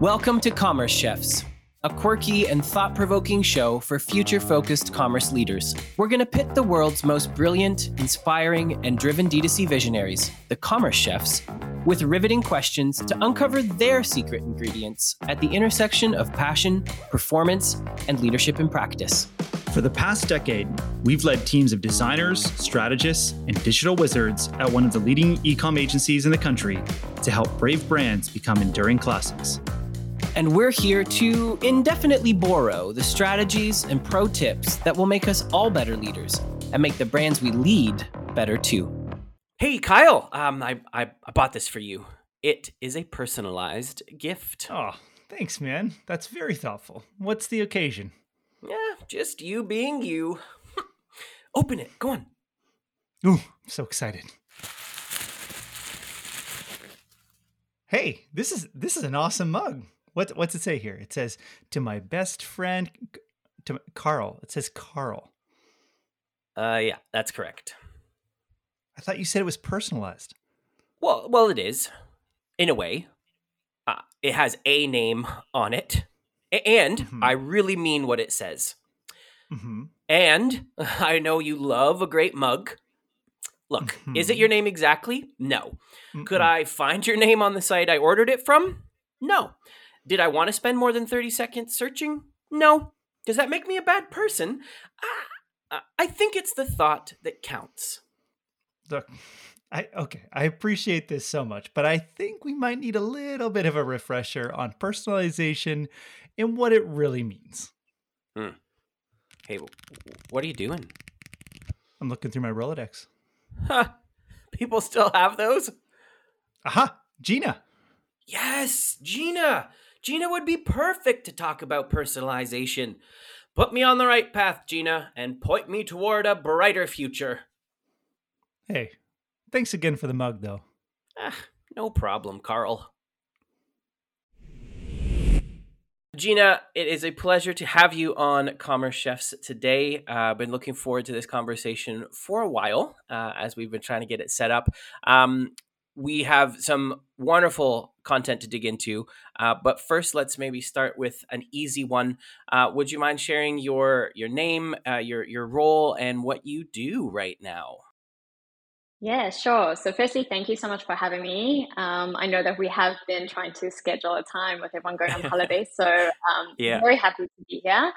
Welcome to Commerce Chefs, a quirky and thought provoking show for future focused commerce leaders. We're going to pit the world's most brilliant, inspiring, and driven D2C visionaries, the Commerce Chefs, with riveting questions to uncover their secret ingredients at the intersection of passion, performance, and leadership in practice. For the past decade, we've led teams of designers, strategists, and digital wizards at one of the leading e-com agencies in the country to help brave brands become enduring classics. And we're here to indefinitely borrow the strategies and pro tips that will make us all better leaders and make the brands we lead better too. Hey, Kyle, um, I, I, I bought this for you. It is a personalized gift. Oh, thanks, man. That's very thoughtful. What's the occasion? Yeah, just you being you. Open it. Go on. Ooh, I'm so excited. Hey, this is this is an awesome mug. What what's it say here? It says to my best friend to Carl. It says Carl. Uh yeah, that's correct. I thought you said it was personalized. Well, well it is. In a way. Uh, it has a name on it. And mm-hmm. I really mean what it says. Mm-hmm. And I know you love a great mug. Look, mm-hmm. is it your name exactly? No. Could I find your name on the site I ordered it from? No. Did I want to spend more than 30 seconds searching? No. Does that make me a bad person? I, I think it's the thought that counts. Look, I okay, I appreciate this so much, but I think we might need a little bit of a refresher on personalization and what it really means. Hmm. Hey, what are you doing? I'm looking through my Rolodex. Huh. People still have those? Aha, Gina. Yes, Gina. Gina would be perfect to talk about personalization. Put me on the right path, Gina, and point me toward a brighter future. Hey, thanks again for the mug, though. Ah, no problem, Carl. Gina, it is a pleasure to have you on Commerce Chefs today. Uh, I've been looking forward to this conversation for a while uh, as we've been trying to get it set up. Um, we have some wonderful content to dig into, uh, but first, let's maybe start with an easy one. Uh, would you mind sharing your your name, uh, your your role, and what you do right now? Yeah, sure. So, firstly, thank you so much for having me. Um, I know that we have been trying to schedule a time with everyone going on holiday, so um, yeah. very happy to be here.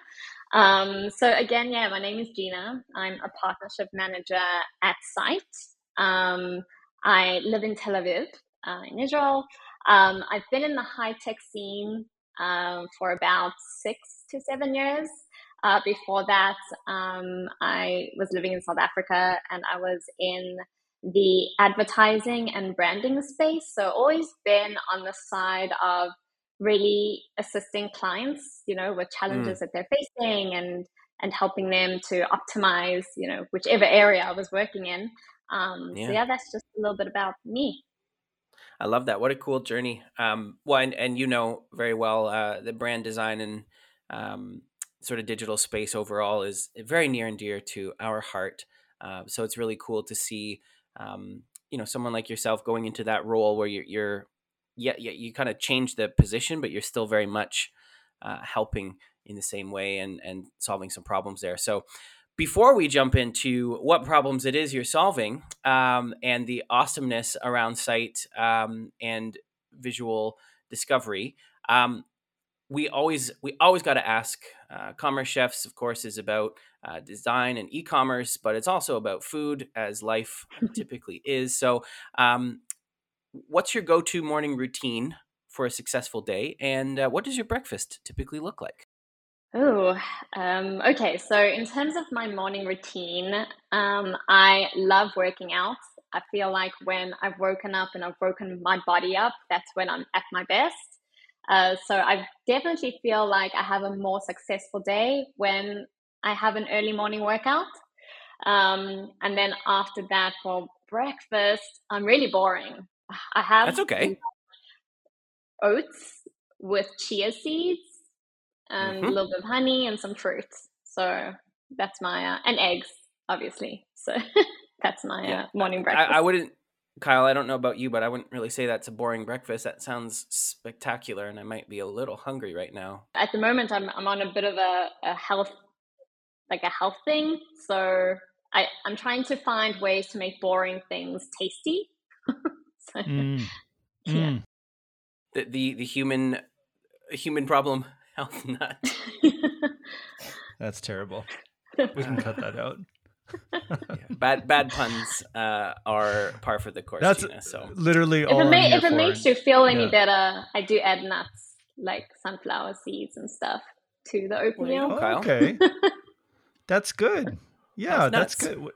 Um, so, again, yeah, my name is Gina. I'm a partnership manager at Syte. Um, I live in Tel Aviv, uh, in Israel. Um, I've been in the high tech scene um, for about six to seven years. Uh, before that, I was living in South Africa and I was in the advertising and branding space. So always been on the side of really assisting clients, you know, with challenges mm. that they're facing and and helping them to optimize, you know, whichever area I was working in. Um, yeah. So yeah, that's just a little bit about me. I love that. What a cool journey. Um, well, and, and you know very well uh, the brand design and um, sort of digital space overall is very near and dear to our heart. Uh, so it's really cool to see um, you know someone like yourself going into that role where you're, you're yeah, yeah you kind of change the position but you're still very much uh, helping in the same way and and solving some problems there so before we jump into what problems it is you're solving um, and the awesomeness around Syte um, and visual discovery um, we always we always got to ask uh, commerce chefs of course is about uh, design and e-commerce but it's also about food as life typically is. So um, what's your go-to morning routine for a successful day and uh, what does your breakfast typically look like Oh, um, okay. So in terms of my morning routine, um, I love working out. I feel like when I've woken up and I've woken my body up, that's when I'm at my best. Uh, so I definitely feel like I have a more successful day when I have an early morning workout. Um, and then after that, for breakfast, I'm really boring. I have that's okay. Oats with chia seeds and mm-hmm. a little bit of honey and some fruits. So that's my uh, and eggs, obviously. So that's my yeah. uh, morning breakfast. I, I, wouldn't Kyle, I don't know about you, but I wouldn't really say that's a boring breakfast. That sounds spectacular, and I might be a little hungry right now. At the moment, I'm I'm on a bit of a, a health, like a health thing. So I I'm trying to find ways to make boring things tasty. so, mm. Yeah. Mm. The, the the human human problem health nut. That's terrible. We can cut that out yeah. Bad bad puns uh, are par for the course. That's Gina, so literally if it, if it makes you feel any yeah. better, I do add nuts like sunflower seeds and stuff to the oatmeal. Oh, okay, that's good. Yeah, that's, that's, good.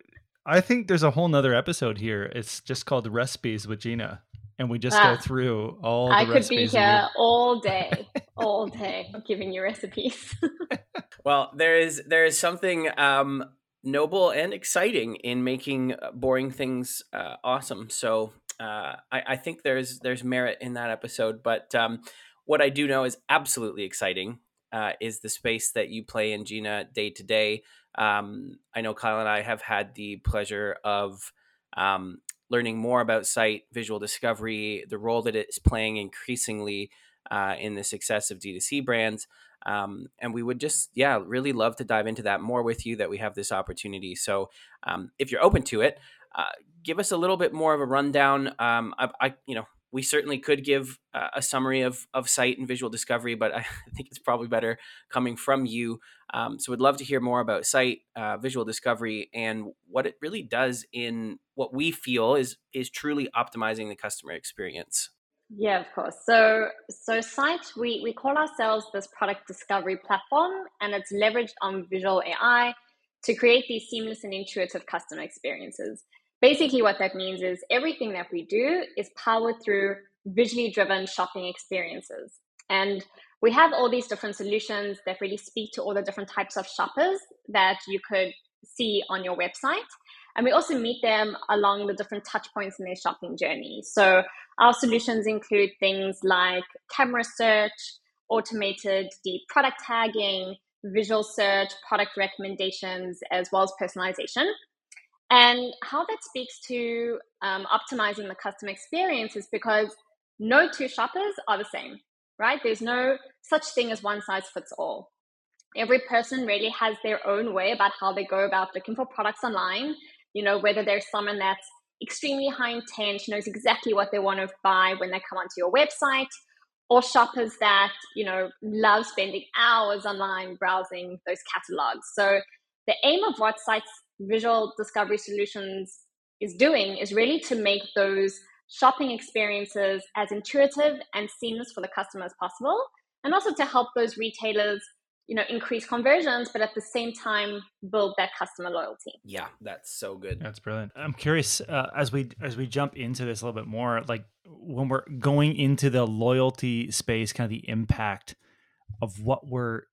I think there's a whole nother episode here. It's just called recipes with Gina, and we just ah, go through all. I could be here all day, all day, giving you recipes. well, there is there is something um, noble and exciting in making uh, boring things uh, awesome. So uh, I, I, think there's there's merit in that episode. But um, what I do know is absolutely exciting uh, is the space that you play in Gina day to day. Um, I know Kyle and I have had the pleasure of um, learning more about Syte visual discovery, the role that it's playing increasingly uh, in the success of D2C brands. Um, and we would just, yeah, really love to dive into that more with you that we have this opportunity. So um, if you're open to it, uh, give us a little bit more of a rundown. Um, I, I, you know, we certainly could give uh, a summary of, of Syte and visual discovery, but I think it's probably better coming from you. Um, so we'd love to hear more about Syte, uh, visual discovery, and what it really does in what we feel is is truly optimizing the customer experience. Yeah, of course. So, so Syte, we we call ourselves this product discovery platform, and it's leveraged on visual AI to create these seamless and intuitive customer experiences. Basically, what that means is everything that we do is powered through visually driven shopping experiences, and we have all these different solutions that really speak to all the different types of shoppers that you could see on your website. And we also meet them along the different touch points in their shopping journey. So our solutions include things like camera search, automated deep product tagging, visual search, product recommendations, as well as personalization. And how that speaks to um, optimizing the customer experience is because no two shoppers are the same, right? There's no such thing as one size fits all. Every person really has their own way about how they go about looking for products online. You know, whether there's someone that's extremely high intent, knows exactly what they want to buy when they come onto your website, or shoppers that, you know, love spending hours online browsing those catalogs. So the aim of what Syte's visual discovery solutions is doing is really to make those shopping experiences as intuitive and seamless for the customer as possible, and also to help those retailers you know increase conversions but at the same time build that customer loyalty. Yeah that's so good. That's brilliant. I'm curious uh, as we as we jump into this a little bit more like when we're going into the loyalty space kind of the impact of what we're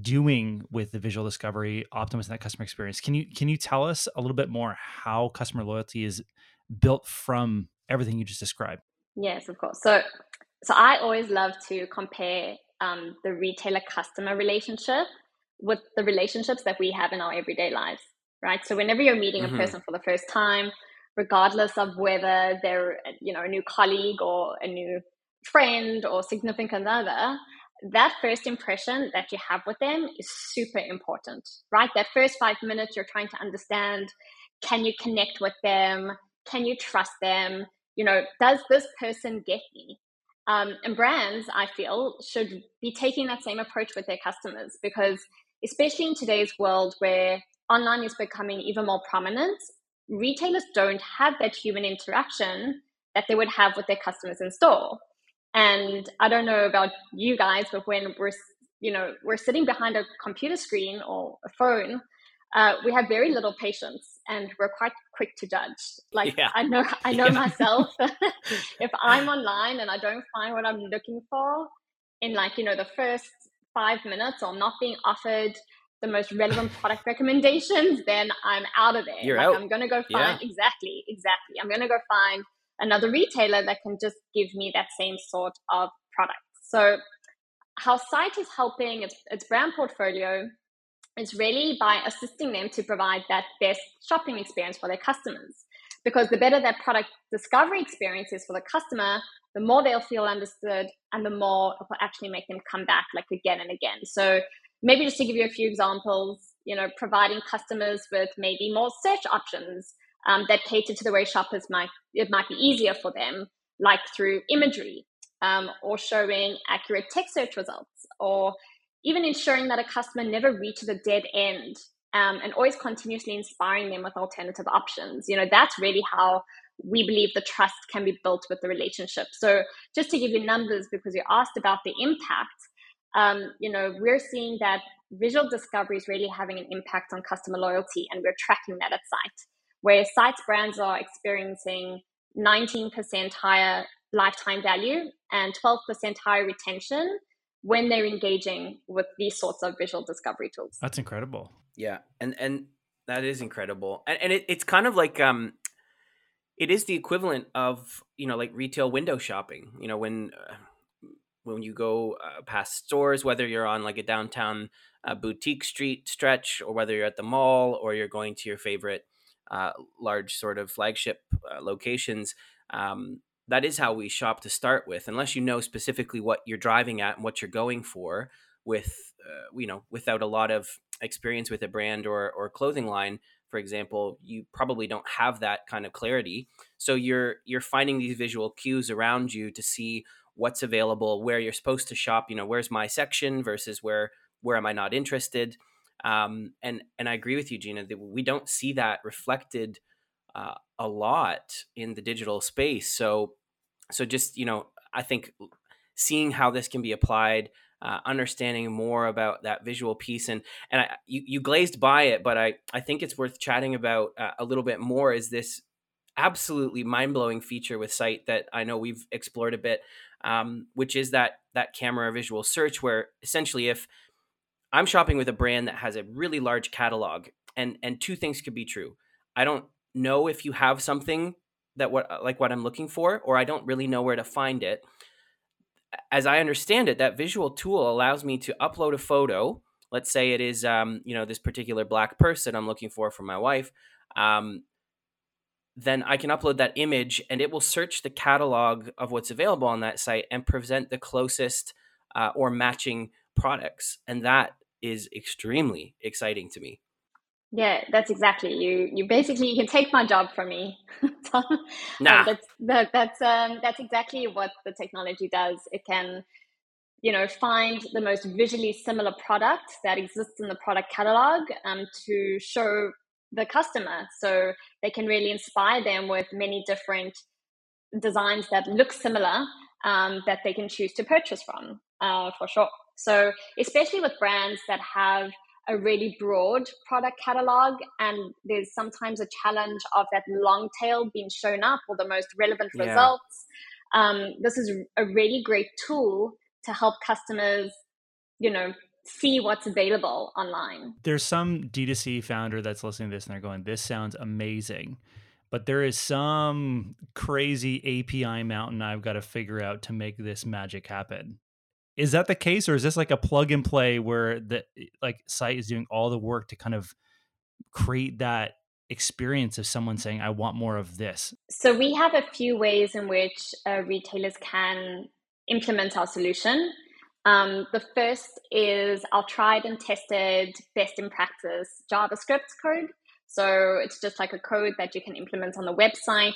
doing with the visual discovery optimizing that customer experience can you can you tell us a little bit more how customer loyalty is built from everything you just described yes of course so so i always love to compare um, the retailer customer relationship with the relationships that we have in our everyday lives, right? So whenever you're meeting mm-hmm. a person for the first time, regardless of whether they're you know a new colleague or a new friend or significant other, that first impression that you have with them is super important, right? That first five minutes, you're trying to understand can you connect with them? Can you trust them? You know, does this person get me? Um, and brands, I feel, should be taking that same approach with their customers because, especially in today's world where online is becoming even more prominent, retailers don't have that human interaction that they would have with their customers in store. And I don't know about you guys, but when we're you know we're sitting behind a computer screen or a phone uh, we have very little patience and we're quite quick to judge. Like yeah. I know, I know yeah. myself. if I'm online and I don't find what I'm looking for in like you know the first five minutes or not being offered the most relevant product recommendations, then I'm out of there. You're like, out. I'm gonna go find yeah. exactly, exactly. I'm gonna go find another retailer that can just give me that same sort of product. So how Syte is helping its, its brand portfolio is really by assisting them to provide that best shopping experience for their customers. because the better that product discovery experience is for the customer, the more they'll feel understood and the more it will actually make them come back like again and again. So maybe just to give you a few examples, you know, providing customers with maybe more search options um, that cater to the way shoppers might it might be easier for them, like through imagery um, or showing accurate text search results, or even ensuring that a customer never reaches a dead end um, and always continuously inspiring them with alternative options. You know, that's really how we believe the trust can be built with the relationship. So, just to give you numbers, because you asked about the impact, um, you know, we're seeing that visual discovery is really having an impact on customer loyalty, and we're tracking that at Syte, where Sytes brands are experiencing 19% higher lifetime value and 12% higher retention when they're engaging with these sorts of visual discovery tools. That's incredible. Yeah, and and that is incredible, and and it, it's kind of like um, it is the equivalent of you know like retail window shopping. You know when. Uh, when you go uh, past stores, whether you're on like a downtown uh, boutique street stretch, or whether you're at the mall, or you're going to your favorite uh, large sort of flagship uh, locations, um, that is how we shop to start with unless you know specifically what you're driving at and what you're going for with uh, you know without a lot of experience with a brand or or clothing line for example you probably don't have that kind of clarity. So you're you're finding these visual cues around you to see what's available where you're supposed to shop you know where's my section versus where where am i not interested um, and and i agree with you gina that we don't see that reflected uh, a lot in the digital space. So, so just you know, I think seeing how this can be applied, uh, understanding more about that visual piece, and and I, you you glazed by it, but I I think it's worth chatting about uh, a little bit more. Is this absolutely mind blowing feature with Syte that I know we've explored a bit, um, which is that that camera visual search, where essentially if I'm shopping with a brand that has a really large catalog, and and two things could be true. I don't know if you have something that what uh, like what I'm looking for, or I don't really know where to find it. As I understand it, that visual tool allows me to upload a photo. Let's say it is, um, you know, this particular black person I'm looking for for my wife. Um, then I can upload that image, and it will search the catalog of what's available on that site and present the closest uh, or matching products, and that is extremely exciting to me. Yeah, that's exactly you. You basically you can take my job from me. nah. Um, that's that, that's um, that's exactly what the technology does. It can, you know, find the most visually similar product that exists in the product catalog um, to show the customer, so they can really inspire them with many different designs that look similar um, that they can choose to purchase from, uh, for sure. So especially with brands that have a really broad product catalog and there's sometimes a challenge of that long tail being shown up or the most relevant yeah. results um, this is a really great tool to help customers you know see what's available online. There's some d2c founder that's listening to this and they're going this sounds amazing. But there is some crazy api mountain i've got to figure out to make this magic happen is that the case, or is this like a plug and play where the like Syte is doing all the work to kind of create that experience of someone saying, "I want more of this"? So we have a few ways in which uh, retailers can implement our solution. Um, the first is our tried and tested best in practice JavaScript code. So it's just like a code that you can implement on the website.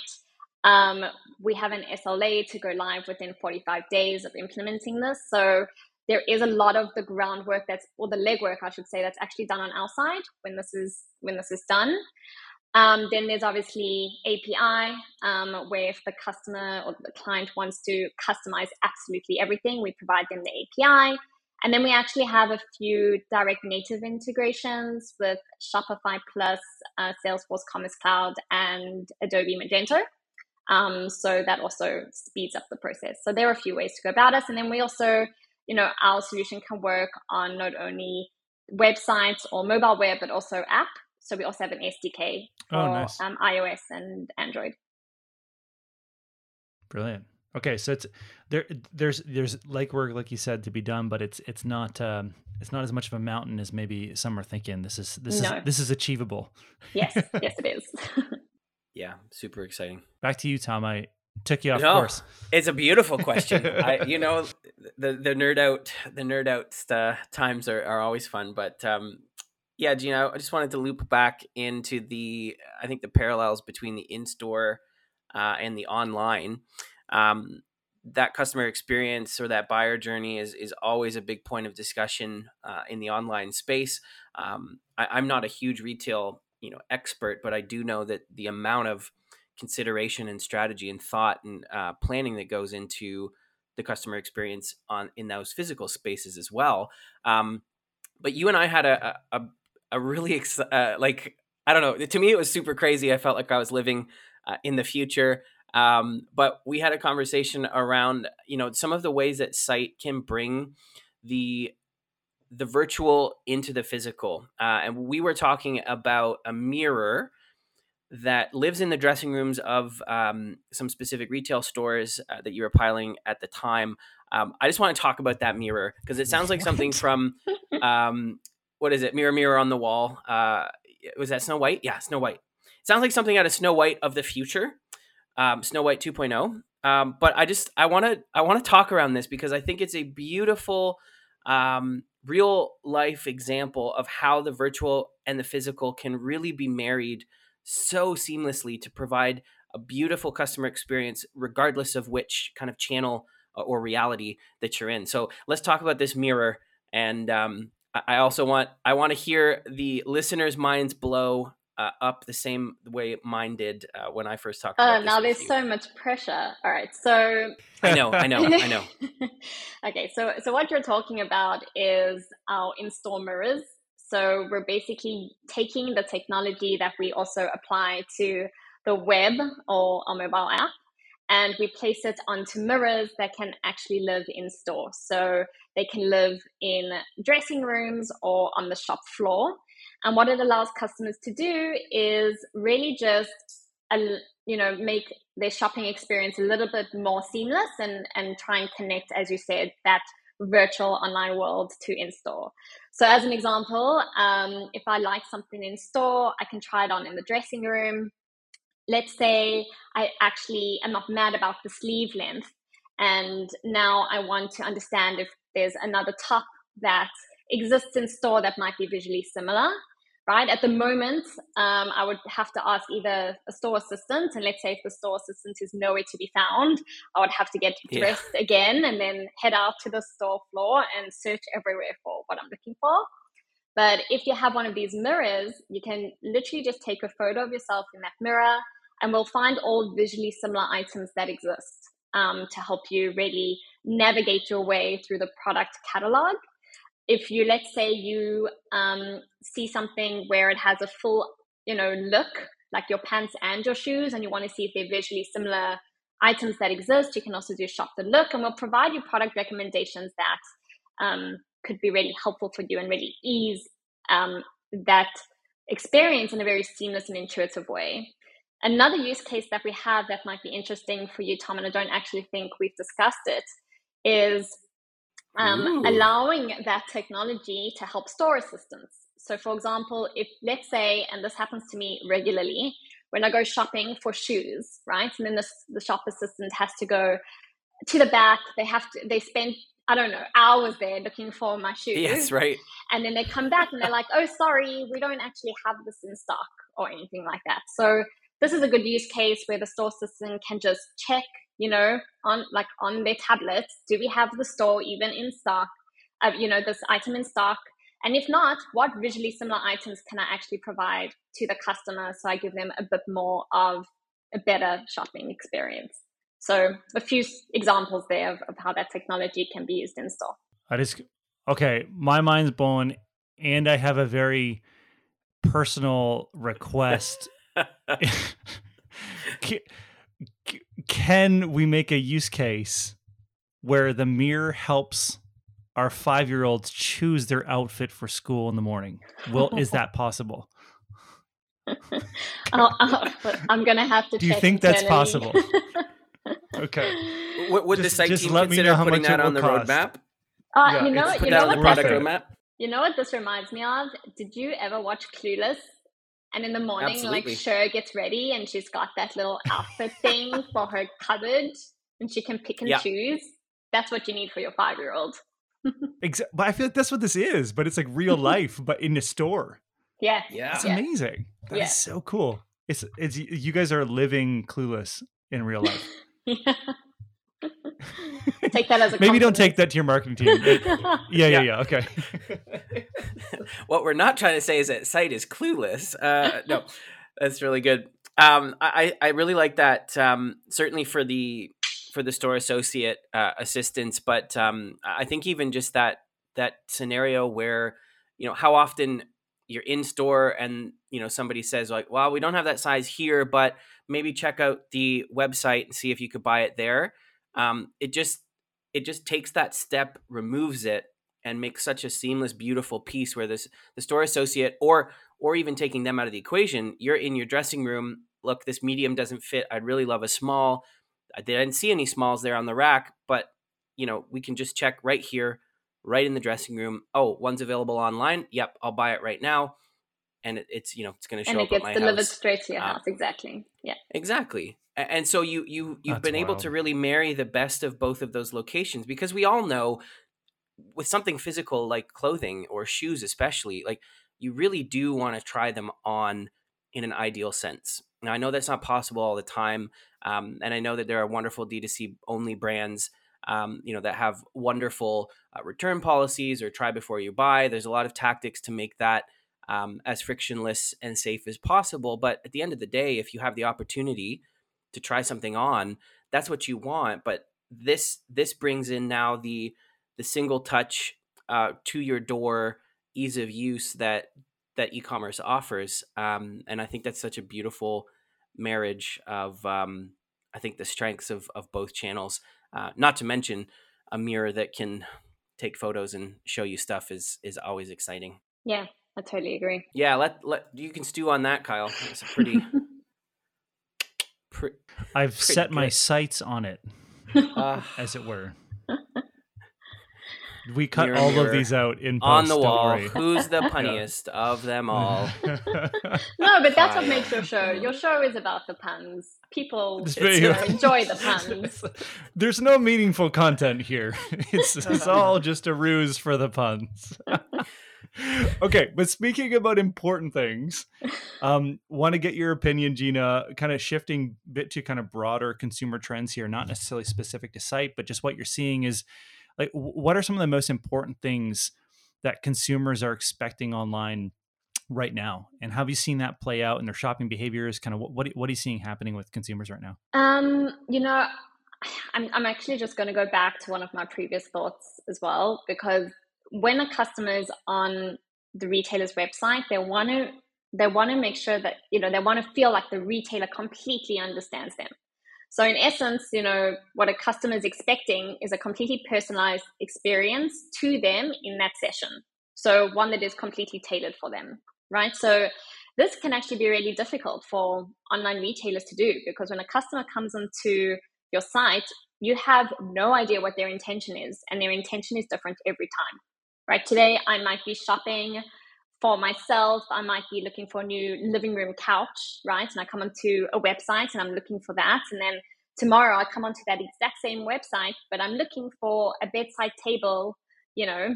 Um, we have an SLA to go live within 45 days of implementing this. So there is a lot of the groundwork that's, or the legwork, I should say, that's actually done on our side when this is when this is done. Um, then there's obviously API, um, where if the customer or the client wants to customize absolutely everything, we provide them the API. And then we actually have a few direct native integrations with Shopify Plus, uh, Salesforce Commerce Cloud, and Adobe Magento. Um, so that also speeds up the process. So there are a few ways to go about us. And then we also, you know, our solution can work on not only websites or mobile web, but also app. So we also have an SDK for oh, nice. um, iOS and Android. Brilliant. Okay, so it's there. There's there's legwork, like you said, to be done, but it's it's not um, it's not as much of a mountain as maybe some are thinking. This is this no. is this is achievable. Yes, yes, it is. yeah, super exciting. Back to you, Tom. I took you off no, course. It's a beautiful question. I, you know, the the nerd out the nerd out uh, times are, are always fun, but um, yeah, Gina, I just wanted to loop back into the I think the parallels between the in store uh, and the online. Um, that customer experience or that buyer journey is is always a big point of discussion uh, in the online space. Um, I, am not a huge retail you know expert, but I do know that the amount of consideration and strategy and thought and uh, planning that goes into the customer experience on in those physical spaces as well. Um, but you and I had a a, a really ex- uh, like I don't know. To me, it was super crazy. I felt like I was living uh, in the future. Um, but we had a conversation around, you know, some of the ways that Syte can bring the the virtual into the physical. Uh, and we were talking about a mirror that lives in the dressing rooms of um, some specific retail stores uh, that you were piling at the time. Um, I just want to talk about that mirror because it sounds like something from um, what is it? Mirror, mirror on the wall. Uh, was that Snow White? Yeah, Snow White. It sounds like something out of Snow White of the future um, Snow White 2.0. Um, but I just I want to I want to talk around this because I think it's a beautiful, um, real life example of how the virtual and the physical can really be married so seamlessly to provide a beautiful customer experience, regardless of which kind of channel uh, or reality that you're in. So let's talk about this mirror. And um, I also want I want to hear the listeners' minds blow uh, up the same way mine did uh, when I first talked. About. Oh, now there's so much pressure. All right, so I know, I know, I know. okay, so so what you're talking about is our in-store mirrors. So we're basically taking the technology that we also apply to the web or our mobile app, and we place it onto mirrors that can actually live in store. So they can live in dressing rooms or on the shop floor and what it allows customers to do is really just, you know, make their shopping experience a little bit more seamless and, and try and connect, as you said, that virtual online world to in store. So, as an example, um, if I like something in store, I can try it on in the dressing room. Let's say I actually am not mad about the sleeve length, and now I want to understand if there's another top that exists in store that might be visually similar right? At the moment, um, I would have to ask either a store assistant, and let's say if the store assistant is nowhere to be found, I would have to get dressed yeah. again and then head out to the store floor and search everywhere for what I'm looking for. But if you have one of these mirrors, you can literally just take a photo of yourself in that mirror, and we'll find all visually similar items that exist um, to help you really navigate your way through the product catalog if you let's say you um, see something where it has a full you know look like your pants and your shoes and you want to see if they're visually similar items that exist you can also do shop the look and we'll provide you product recommendations that um, could be really helpful for you and really ease um, that experience in a very seamless and intuitive way. Another use case that we have that might be interesting for you tom and i don't actually think we've discussed it is um, allowing that technology to help store assistants. So, for example, if let's say, and this happens to me regularly, when I go shopping for shoes, right, and then the, the shop assistant has to go to the back, they have to, they spend I don't know, hours there looking for my shoes. Yes, right. And then they come back and they're like, oh, sorry, we don't actually have this in stock or anything like that. So this is a good use case where the store assistant can just check you know, on like on their tablets, do we have the store even in stock? Uh, you know, this item in stock. And if not, what visually similar items can I actually provide to the customer so I give them a bit more of a better shopping experience? So, a few examples there of, of how that technology can be used in store. I just, okay, my mind's blown, and I have a very personal request. can we make a use case where the mirror helps our five year olds choose their outfit for school in the morning? Well, is that possible? I'll, i am gonna have to. Do you think that's possible? okay. Would, would just, the Syte team consider putting that on the cost. roadmap? Uh, yeah, you know, you know what product roadmap. You know what this reminds me of? Did you ever watch Clueless? And in the morning, Absolutely. like Cher gets ready and she's got that little outfit thing for her cupboard and she can pick and yeah. choose. That's what you need for your five year old. exactly. But I feel like that's what this is, but it's like real life, but in a store. Yeah. Yeah. It's yeah. amazing. That yeah. is so cool. It's it's you guys are living clueless in real life. yeah. take that as a maybe don't take that to your marketing team. yeah, yeah, yeah, yeah. Okay. what we're not trying to say is that Syte is clueless. Uh, no, that's really good. Um, I I really like that. Um, certainly for the for the store associate uh, assistants, but um, I think even just that that scenario where you know how often you're in store and you know somebody says like well we don't have that size here but maybe check out the website and see if you could buy it there um, it just it just takes that step removes it and makes such a seamless beautiful piece where this the store associate or or even taking them out of the equation you're in your dressing room look this medium doesn't fit i'd really love a small i didn't see any smalls there on the rack but you know we can just check right here right in the dressing room. Oh, one's available online. Yep, I'll buy it right now. And it, it's you know it's going to show and it gets delivered house. straight to your uh, house. Exactly. Yeah. Exactly. And so you you you've That's been wild. able to really marry the best of both of those locations because we all know with something physical like clothing or shoes especially like you really do want to try them on in an ideal sense. Now I know that's not possible all the time, um, and I know that there are wonderful D2C only brands um, you know, that have wonderful uh, return policies or try before you buy. There's a lot of tactics to make that um, as frictionless and safe as possible. But at the end of the day, if you have the opportunity to try something on, that's what you want. But this this brings in now the the single touch uh, to your door ease of use that that e-commerce offers, um, and I think that's such a beautiful marriage of um, I think the strengths of of both channels. Uh, not to mention a mirror that can take photos and show you stuff is is always exciting. Yeah, I totally agree. Yeah, let let you can stew on that, Kyle. It's a pretty. pre- I've pretty set good. my sights on it, uh, as it were. We cut mirror, all mirror. of these out in post, on the wall. Who's the punniest yeah. of them all? no, but that's what makes your show. Your show is about the puns. People you know, enjoy the puns. There's no meaningful content here. It's, it's all just a ruse for the puns. okay, but speaking about important things, um, want to get your opinion, Gina. Kind of shifting bit to kind of broader consumer trends here, not necessarily specific to Syte, but just what you're seeing is like what are some of the most important things that consumers are expecting online right now and have you seen that play out in their shopping behaviors kind of what, what, what are you seeing happening with consumers right now um you know I'm, I'm actually just going to go back to one of my previous thoughts as well because when a customer is on the retailer's website they want to they want to make sure that you know they want to feel like the retailer completely understands them so in essence, you know, what a customer is expecting is a completely personalized experience to them in that session. So one that is completely tailored for them, right? So this can actually be really difficult for online retailers to do because when a customer comes onto your site, you have no idea what their intention is, and their intention is different every time, right? Today, I might be shopping for myself, I might be looking for a new living room couch, right? And I come onto a website and I'm looking for that. And then tomorrow I come onto that exact same website, but I'm looking for a bedside table, you know.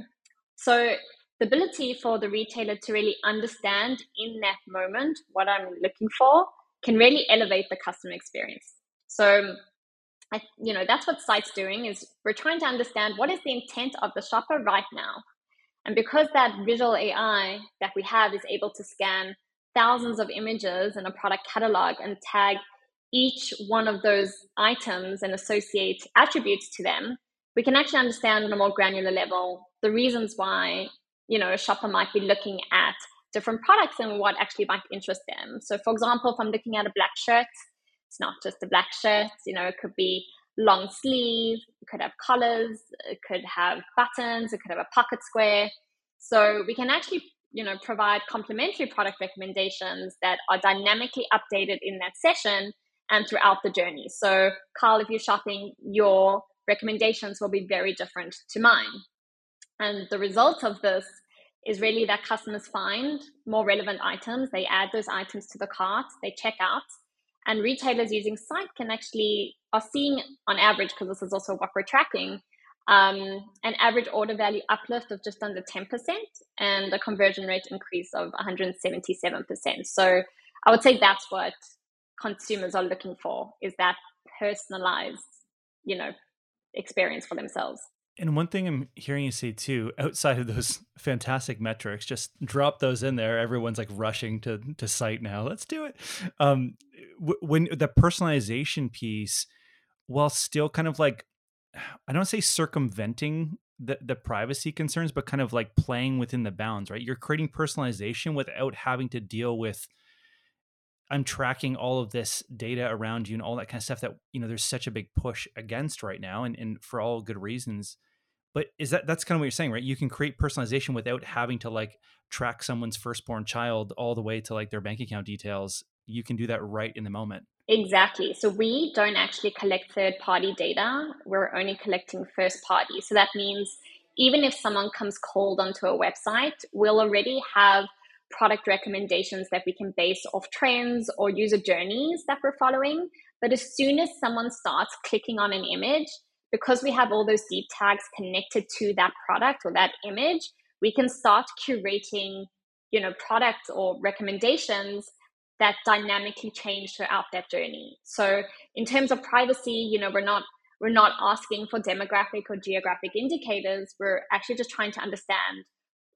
So the ability for the retailer to really understand in that moment what I'm looking for can really elevate the customer experience. So I, you know, that's what Syte's doing is we're trying to understand what is the intent of the shopper right now and because that visual AI that we have is able to scan thousands of images in a product catalog and tag each one of those items and associate attributes to them, we can actually understand on a more granular level the reasons why, you know, a shopper might be looking at different products and what actually might interest them. So for example, if I'm looking at a black shirt, it's not just a black shirt, you know, it could be long sleeve, it could have collars, it could have buttons, it could have a pocket square. So we can actually, you know, provide complementary product recommendations that are dynamically updated in that session and throughout the journey. So Carl, if you're shopping, your recommendations will be very different to mine. And the result of this is really that customers find more relevant items. They add those items to the cart, they check out, and retailers using Syte can actually are seeing on average because this is also what we're tracking um, an average order value uplift of just under 10% and a conversion rate increase of 177%. So I would say that's what consumers are looking for is that personalized, you know, experience for themselves. And one thing I'm hearing you say too, outside of those fantastic metrics, just drop those in there. Everyone's like rushing to to Syte now. Let's do it. Um, when the personalization piece, while still kind of like, I don't say circumventing the the privacy concerns, but kind of like playing within the bounds, right? You're creating personalization without having to deal with I'm tracking all of this data around you and all that kind of stuff that you know there's such a big push against right now and, and for all good reasons. But is that that's kind of what you're saying right? You can create personalization without having to like track someone's firstborn child all the way to like their bank account details. You can do that right in the moment exactly. So we don't actually collect third party data. We're only collecting first party. So that means even if someone comes cold onto a website we'll already have product recommendations that we can base off trends or user journeys that we're following. But as soon as someone starts clicking on an image, because we have all those deep tags connected to that product or that image, we can start curating, you know, products or recommendations that dynamically change throughout that journey. So in terms of privacy, you know, we're not we're not asking for demographic or geographic indicators. We're actually just trying to understand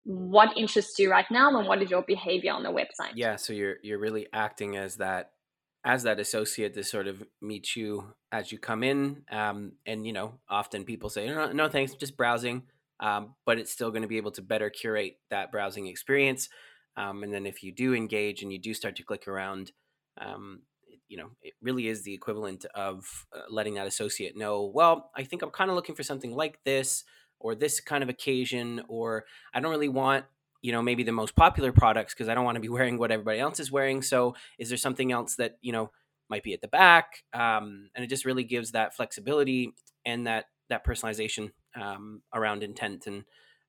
what interests you right now and what is your behavior on the website yeah so you're you're really acting as that as that associate to sort of meet you as you come in um, and you know often people say no, no thanks just browsing um, but it's still going to be able to better curate that browsing experience um, and then if you do engage and you do start to click around um, you know it really is the equivalent of uh, letting that associate know well i think i'm kind of looking for something like this or this kind of occasion or I don't really want you know maybe the most popular products because I don't want to be wearing what everybody else is wearing. So is there something else that you know might be at the back? Um, and it just really gives that flexibility and that that personalization um, around intent and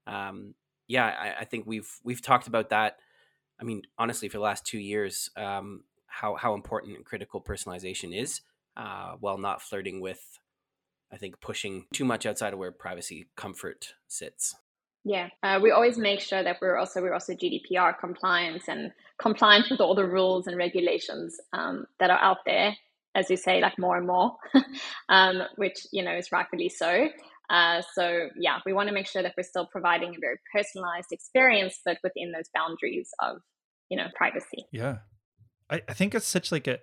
um, yeah, I, I, think we've we've talked about that. I mean, honestly, for the last two years, um, how how important and critical personalization is, uh, while not flirting with I think pushing too much outside of where privacy comfort sits. Yeah, uh, we always make sure that we're also we're also GDPR compliant and compliant with all the rules and regulations um, that are out there. As you say, like more and more, um, which you know is rightfully so. Uh, so yeah, we want to make sure that we're still providing a very personalized experience, but within those boundaries of you know privacy. Yeah, I, I think it's such like a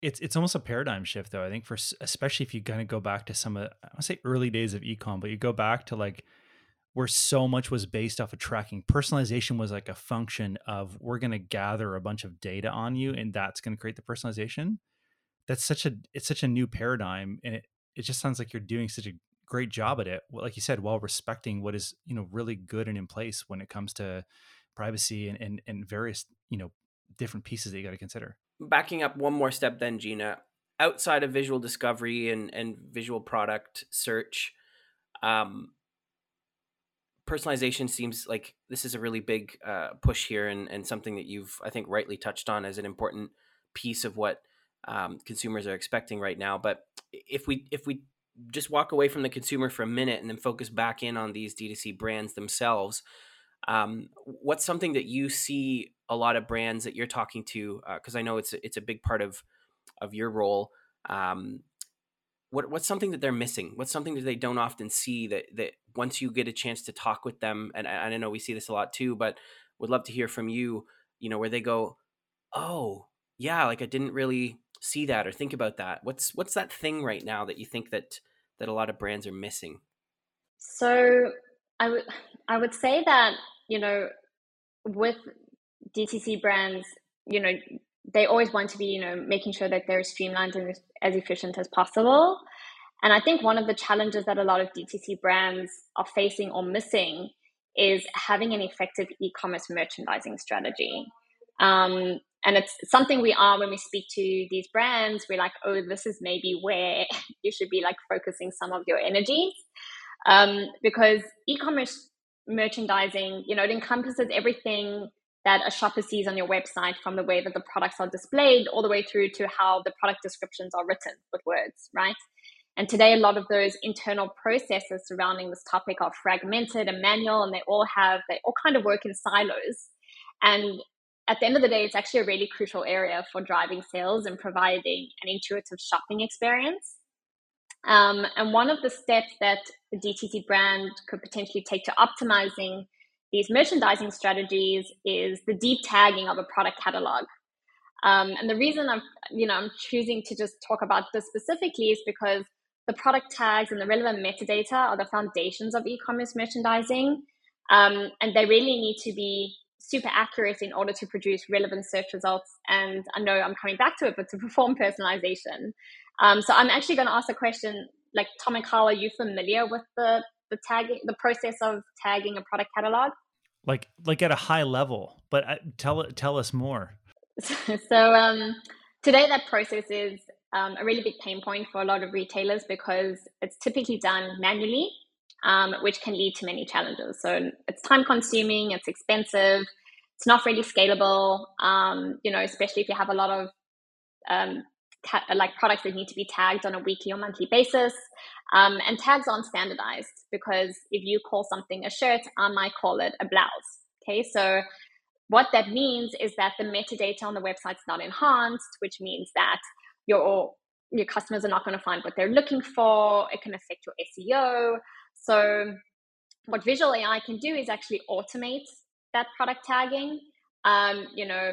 it's it's almost a paradigm shift though. I think for especially if you kind of go back to some of I want to say early days of ecom, but you go back to like where so much was based off of tracking. Personalization was like a function of we're going to gather a bunch of data on you, and that's going to create the personalization. That's such a it's such a new paradigm, and it it just sounds like you're doing such a great job at it. Like you said, while respecting what is you know really good and in place when it comes to privacy and and, and various you know different pieces that you got to consider backing up one more step then gina outside of visual discovery and, and visual product search um, personalization seems like this is a really big uh, push here and, and something that you've i think rightly touched on as an important piece of what um, consumers are expecting right now but if we if we just walk away from the consumer for a minute and then focus back in on these d2c brands themselves um, what's something that you see a lot of brands that you're talking to? Because uh, I know it's it's a big part of of your role. Um, what what's something that they're missing? What's something that they don't often see that that once you get a chance to talk with them, and I, I know we see this a lot too, but would love to hear from you. You know, where they go, oh yeah, like I didn't really see that or think about that. What's what's that thing right now that you think that that a lot of brands are missing? So I would I would say that you know, with DTC brands, you know, they always want to be, you know, making sure that they're streamlined and as efficient as possible. And I think one of the challenges that a lot of DTC brands are facing or missing is having an effective e-commerce merchandising strategy. Um, and it's something we are when we speak to these brands. We're like, oh, this is maybe where you should be like focusing some of your energy um, because e-commerce merchandising, you know, it encompasses everything that a shopper sees on your website from the way that the products are displayed all the way through to how the product descriptions are written with words, right? And today, a lot of those internal processes surrounding this topic are fragmented and manual, and they all have, they all kind of work in silos. And at the end of the day, it's actually a really crucial area for driving sales and providing an intuitive shopping experience. Um, and one of the steps that the DTC brand could potentially take to optimizing these merchandising strategies is the deep tagging of a product catalog. Um, and the reason I'm, you know, I'm choosing to just talk about this specifically is because the product tags and the relevant metadata are the foundations of e-commerce merchandising, um, and they really need to be super accurate in order to produce relevant search results. And I know I'm coming back to it, but to perform personalization. Um, so I'm actually going to ask a question like Tom and Carl, are you familiar with the the tagging, the process of tagging a product catalog? Like like at a high level, but uh, tell tell us more. so um, today, that process is um, a really big pain point for a lot of retailers because it's typically done manually um, which can lead to many challenges. So it's time consuming, it's expensive, it's not really scalable. Um, you know, especially if you have a lot of um, ta- like products that need to be tagged on a weekly or monthly basis. Um, and tags aren't standardized because if you call something a shirt, I might call it a blouse. Okay, so what that means is that the metadata on the website's not enhanced, which means that your your customers are not going to find what they're looking for. It can affect your SEO. So, what Visual AI can do is actually automate that product tagging. Um, you know,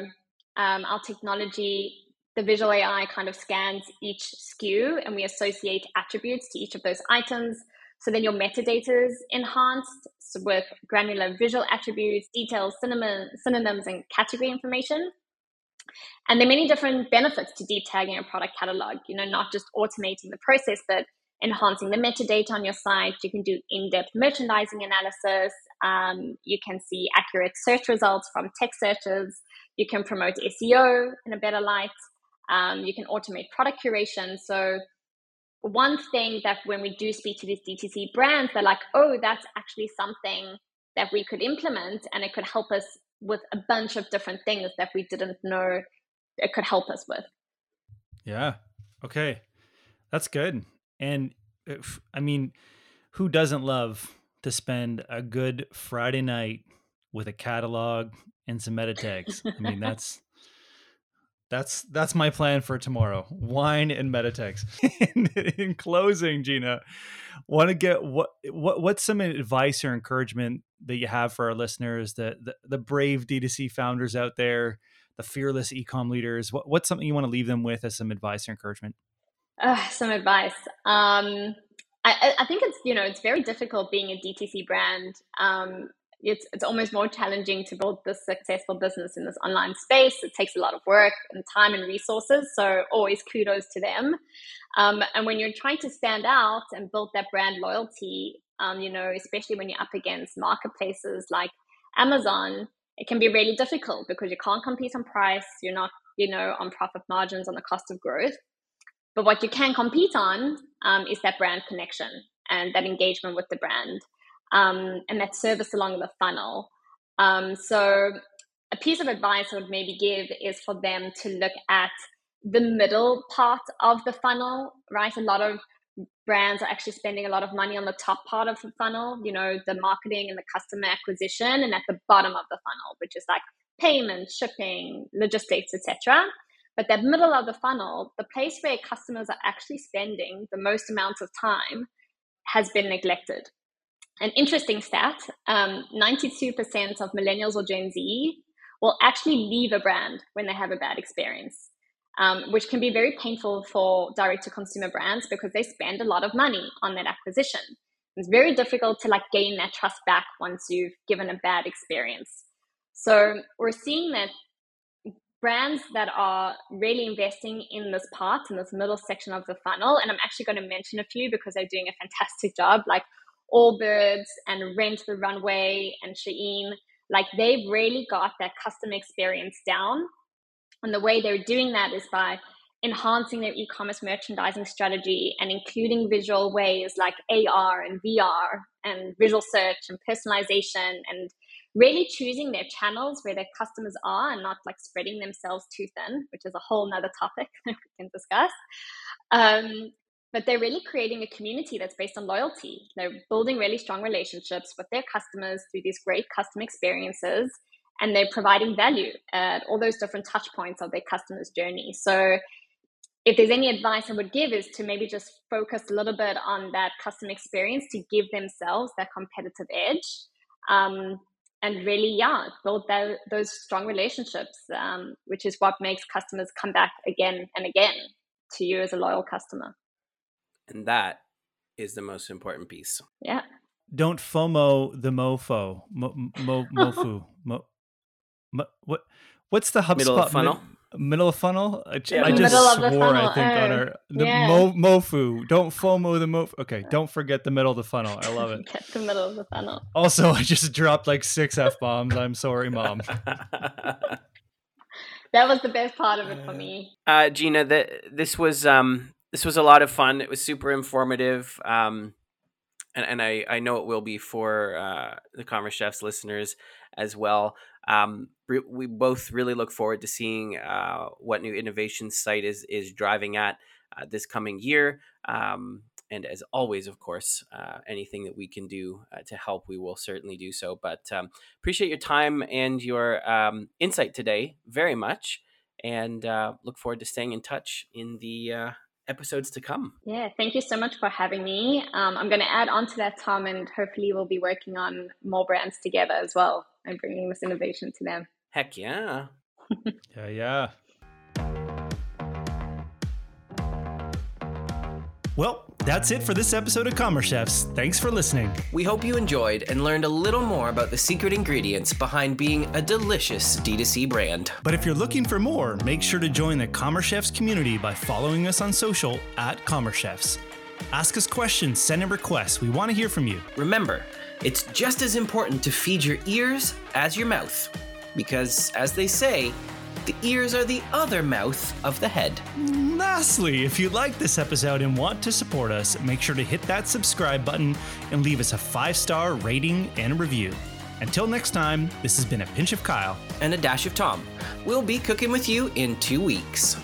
um, our technology, the Visual AI kind of scans each SKU and we associate attributes to each of those items. So then your metadata is enhanced with granular visual attributes, details, synonyms, and category information. And there are many different benefits to deep tagging a product catalog, you know, not just automating the process, but enhancing the metadata on your site. You can do in depth merchandising analysis. Um, you can see accurate search results from text searches. You can promote SEO in a better light. Um, you can automate product curation. So, one thing that when we do speak to these DTC brands, they're like, oh, that's actually something that we could implement and it could help us with a bunch of different things that we didn't know it could help us with. Yeah. Okay. That's good. And uh, if, I mean, who doesn't love to spend a good Friday night with a catalog and some meta tags? I mean, that's that's that's my plan for tomorrow. Wine and meta tags. in, in closing, Gina, want to get what what what's some advice or encouragement that you have for our listeners, the the, the brave D2C founders out there, the fearless ecom leaders? What, what's something you want to leave them with as some advice or encouragement? Uh, some advice. Um, I, I, think it's you know it's very difficult being a DTC brand. Um, it's it's almost more challenging to build this successful business in this online space. It takes a lot of work and time and resources. So always kudos to them. Um, and when you're trying to stand out and build that brand loyalty, um, you know, especially when you're up against marketplaces like Amazon, it can be really difficult because you can't compete on price. You're not, you know, on profit margins on the cost of growth. But what you can compete on um, is that brand connection and that engagement with the brand um, and that service along the funnel. Um, so, a piece of advice I would maybe give is for them to look at the middle part of the funnel, right? A lot of brands are actually spending a lot of money on the top part of the funnel, you know, the marketing and the customer acquisition, and at the bottom of the funnel, which is like payment, shipping, logistics, etc. But that middle of the funnel, the place where customers are actually spending the most amount of time, has been neglected. An interesting stat um, 92% of millennials or Gen Z will actually leave a brand when they have a bad experience, um, which can be very painful for direct to consumer brands because they spend a lot of money on that acquisition. It's very difficult to like gain that trust back once you've given a bad experience. So we're seeing that brands that are really investing in this part, in this middle section of the funnel, and I'm actually going to mention a few because they're doing a fantastic job, like Allbirds and Rent the Runway and Shein. Like they've really got that customer experience down. And the way they're doing that is by enhancing their e-commerce merchandising strategy and including visual ways like AR and VR and visual search and personalization and really choosing their channels where their customers are and not like spreading themselves too thin, which is a whole nother topic that we can discuss. Um, but they're really creating a community that's based on loyalty. They're building really strong relationships with their customers through these great customer experiences, and they're providing value at all those different touch points of their customers' journey. So, if there's any advice I would give is to maybe just focus a little bit on that customer experience to give themselves that competitive edge. Um, and really, yeah, build that, those strong relationships, um, which is what makes customers come back again and again to you as a loyal customer. And that is the most important piece. Yeah. Don't FOMO the mofo. Mo, mo, mofu. Mo, mo, what, what's the HubSpot? Middle of funnel? Mid, middle of funnel? I, yeah. I just swore, I think, oh, on our the yeah. mo, mofu. Don't FOMO the mofu. Okay, don't forget the middle of the funnel. I love it. Get the middle of the funnel. Also, I just dropped like six F bombs. I'm sorry, mom. that was the best part of it for me. Uh, Gina, that this was um, this was a lot of fun. It was super informative. Um, and, and I, I know it will be for uh, the Commerce Chefs listeners as well. Um, we both really look forward to seeing uh, what new innovation Syte is is driving at uh, this coming year. Um, and as always, of course, uh, anything that we can do uh, to help, we will certainly do so. But um, appreciate your time and your um, insight today very much, and uh, look forward to staying in touch in the episodes to come. Yeah, thank you so much for having me. Um, I'm going to add on to that, Tom, and hopefully we'll be working on more brands together as well and bringing this innovation to them. Heck yeah. yeah, yeah. Well, that's it for this episode of Commerce Chefs. Thanks for listening. We hope you enjoyed and learned a little more about the secret ingredients behind being a delicious D2C brand. But if you're looking for more, make sure to join the Commerce Chefs community by following us on social at Commerce Chefs. Ask us questions, send in requests. We want to hear from you. Remember, it's just as important to feed your ears as your mouth. Because, as they say, the ears are the other mouth of the head. Lastly, if you like this episode and want to support us, make sure to hit that subscribe button and leave us a five star rating and review. Until next time, this has been a pinch of Kyle and a dash of Tom. We'll be cooking with you in two weeks.